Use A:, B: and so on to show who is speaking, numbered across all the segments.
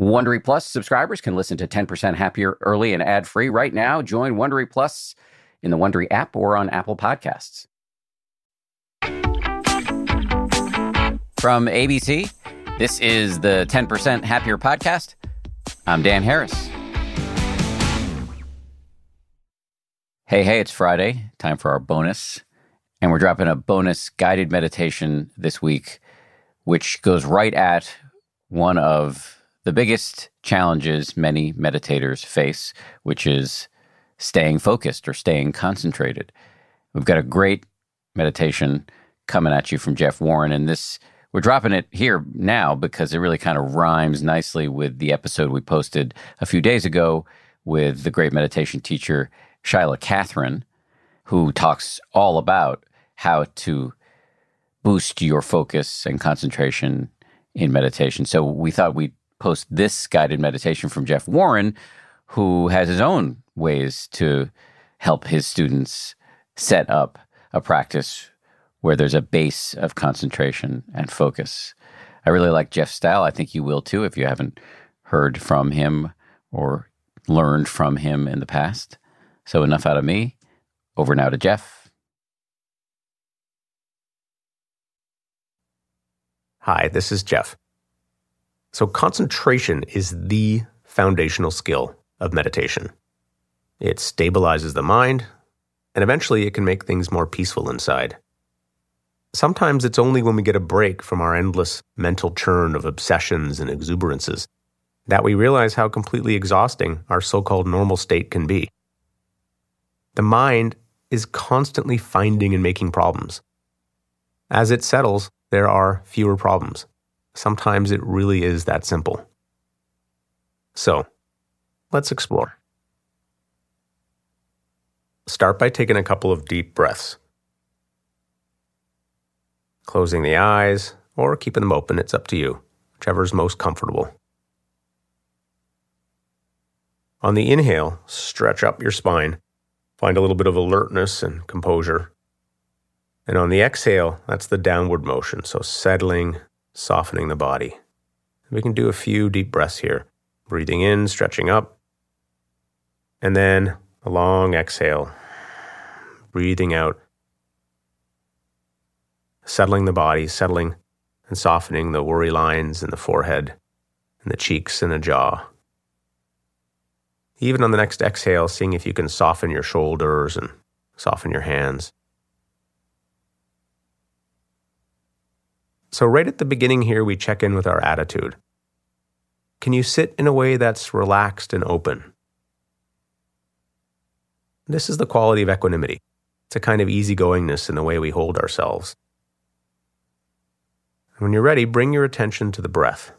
A: Wondery Plus subscribers can listen to 10% Happier early and ad free right now. Join Wondery Plus in the Wondery app or on Apple Podcasts. From ABC, this is the 10% Happier podcast. I'm Dan Harris. Hey, hey, it's Friday. Time for our bonus. And we're dropping a bonus guided meditation this week, which goes right at one of the biggest challenges many meditators face, which is staying focused or staying concentrated. We've got a great meditation coming at you from Jeff Warren, and this we're dropping it here now because it really kind of rhymes nicely with the episode we posted a few days ago with the great meditation teacher Shaila Catherine, who talks all about how to boost your focus and concentration in meditation. So we thought we'd post this guided meditation from Jeff Warren, who has his own ways to help his students set up a practice where there's a base of concentration and focus. I really like Jeff's style. I think you will too if you haven't heard from him or learned from him in the past. So, enough out of me. Over now to Jeff.
B: Hi, this is Jeff. So, concentration is the foundational skill of meditation. It stabilizes the mind, and eventually it can make things more peaceful inside. Sometimes it's only when we get a break from our endless mental churn of obsessions and exuberances that we realize how completely exhausting our so called normal state can be. The mind is constantly finding and making problems. As it settles, there are fewer problems. Sometimes it really is that simple. So, let's explore. Start by taking a couple of deep breaths. Closing the eyes or keeping them open, it's up to you, whichever is most comfortable. On the inhale, stretch up your spine. Find a little bit of alertness and composure. And on the exhale, that's the downward motion, so settling softening the body. We can do a few deep breaths here. Breathing in, stretching up, and then a long exhale. Breathing out, settling the body, settling and softening the worry lines in the forehead and the cheeks and the jaw. Even on the next exhale, seeing if you can soften your shoulders and soften your hands. So, right at the beginning here, we check in with our attitude. Can you sit in a way that's relaxed and open? This is the quality of equanimity. It's a kind of easygoingness in the way we hold ourselves. When you're ready, bring your attention to the breath.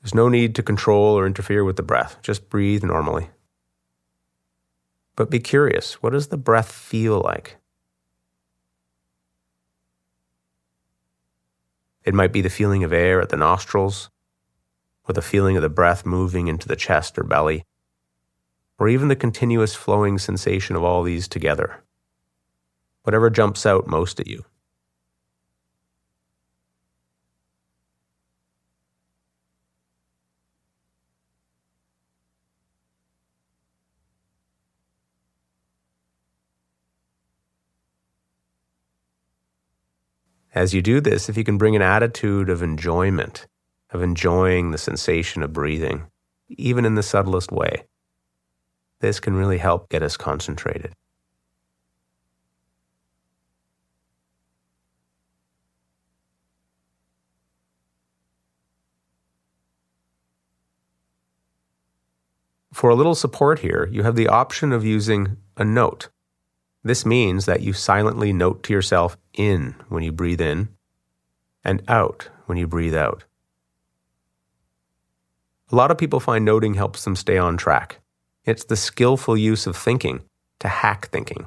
B: There's no need to control or interfere with the breath, just breathe normally. But be curious what does the breath feel like? It might be the feeling of air at the nostrils, or the feeling of the breath moving into the chest or belly, or even the continuous flowing sensation of all these together. Whatever jumps out most at you. As you do this, if you can bring an attitude of enjoyment, of enjoying the sensation of breathing, even in the subtlest way, this can really help get us concentrated. For a little support here, you have the option of using a note. This means that you silently note to yourself in when you breathe in and out when you breathe out. A lot of people find noting helps them stay on track. It's the skillful use of thinking to hack thinking.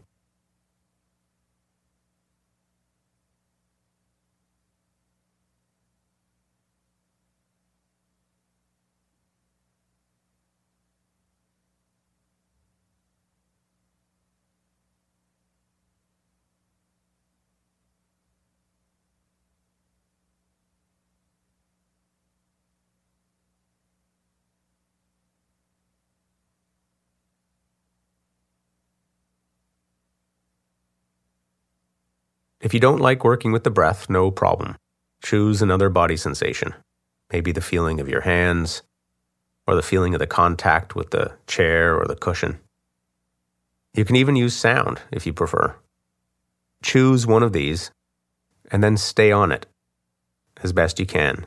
B: If you don't like working with the breath, no problem. Choose another body sensation. Maybe the feeling of your hands, or the feeling of the contact with the chair or the cushion. You can even use sound if you prefer. Choose one of these and then stay on it as best you can.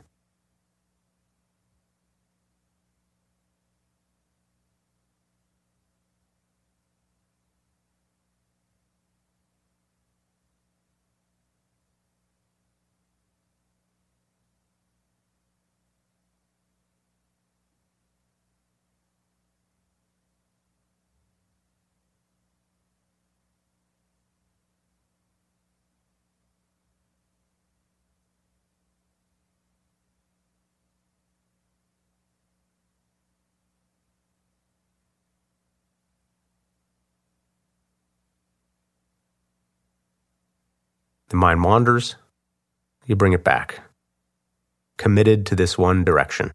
B: The mind wanders, you bring it back, committed to this one direction,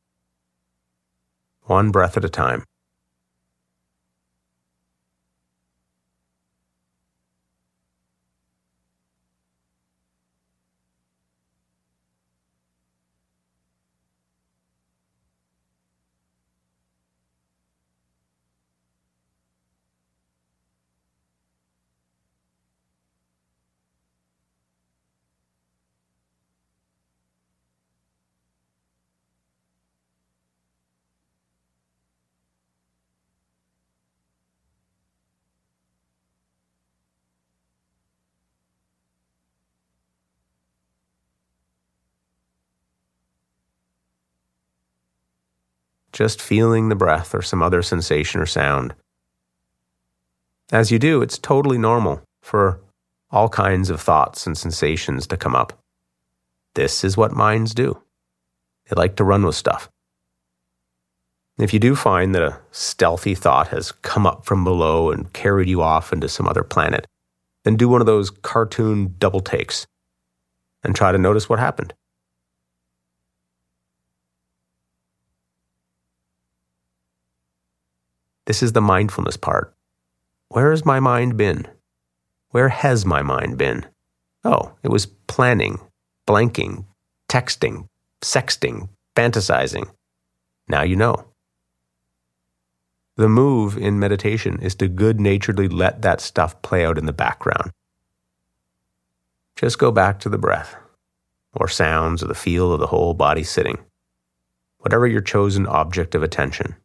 B: one breath at a time. Just feeling the breath or some other sensation or sound. As you do, it's totally normal for all kinds of thoughts and sensations to come up. This is what minds do. They like to run with stuff. If you do find that a stealthy thought has come up from below and carried you off into some other planet, then do one of those cartoon double takes and try to notice what happened. This is the mindfulness part. Where has my mind been? Where has my mind been? Oh, it was planning, blanking, texting, sexting, fantasizing. Now you know. The move in meditation is to good naturedly let that stuff play out in the background. Just go back to the breath, or sounds, or the feel of the whole body sitting, whatever your chosen object of attention.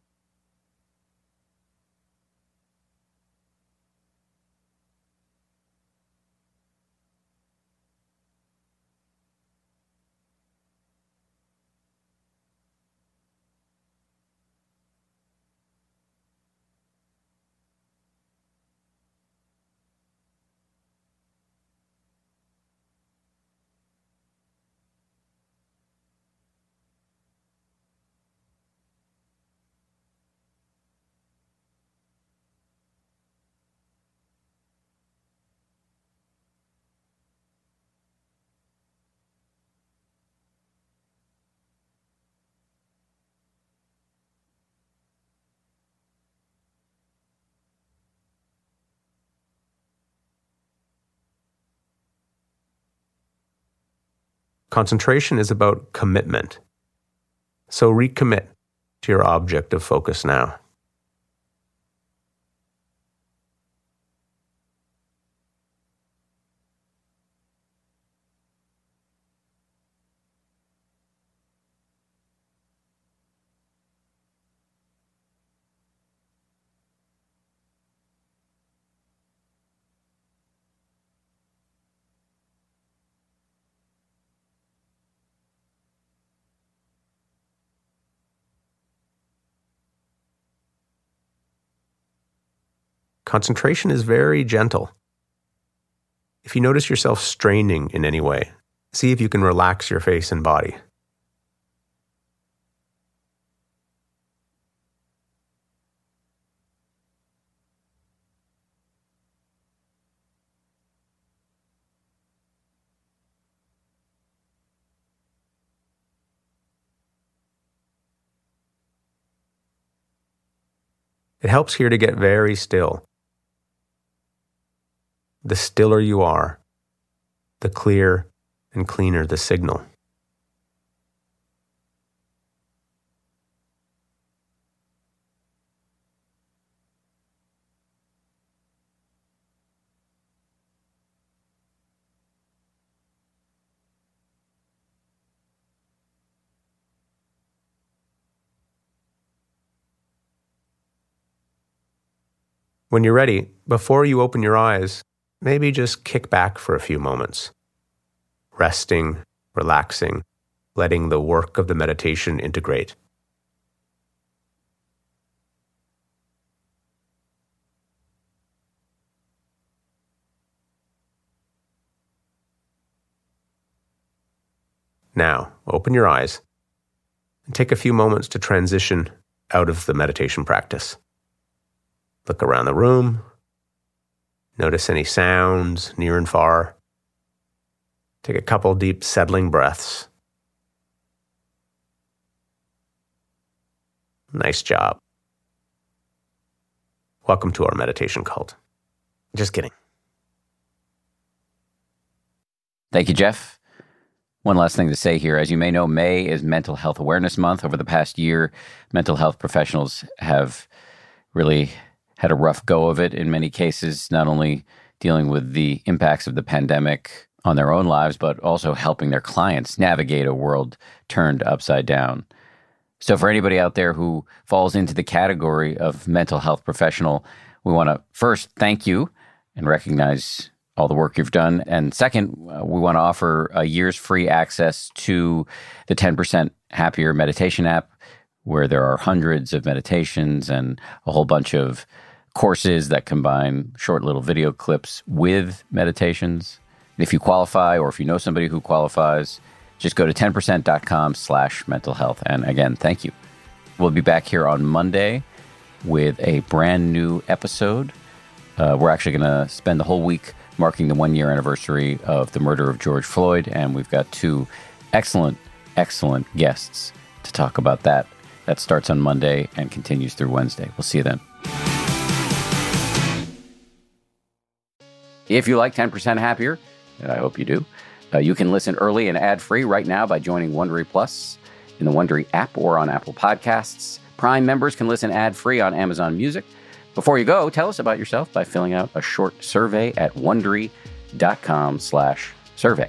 B: Concentration is about commitment. So recommit to your object of focus now. Concentration is very gentle. If you notice yourself straining in any way, see if you can relax your face and body. It helps here to get very still the stiller you are, the clearer and cleaner the signal. When you're ready, before you open your eyes, maybe just kick back for a few moments, resting, relaxing, letting the work of the meditation integrate. Now, open your eyes and take a few moments to transition out of the meditation practice. Look around the room. Notice any sounds near and far. Take a couple deep settling breaths. Nice job. Welcome to our meditation cult. Just kidding.
A: Thank you, Jeff. One last thing to say here. As you may know, May is Mental Health Awareness Month. Over the past year, mental health professionals have really had a rough go of it in many cases, not only dealing with the impacts of the pandemic on their own lives, but also helping their clients navigate a world turned upside down. So, for anybody out there who falls into the category of mental health professional, we want to first thank you and recognize all the work you've done. And second, uh, we want to offer a year's free access to the 10% Happier meditation app, where there are hundreds of meditations and a whole bunch of courses that combine short little video clips with meditations. If you qualify or if you know somebody who qualifies, just go to 10%.com slash mental health. And again, thank you. We'll be back here on Monday with a brand new episode. Uh, we're actually going to spend the whole week marking the one year anniversary of the murder of George Floyd. And we've got two excellent, excellent guests to talk about that. That starts on Monday and continues through Wednesday. We'll see you then. If you like 10% Happier, and I hope you do, uh, you can listen early and ad free right now by joining Wondery Plus in the Wondery app or on Apple Podcasts. Prime members can listen ad free on Amazon Music. Before you go, tell us about yourself by filling out a short survey at wondery.com/survey.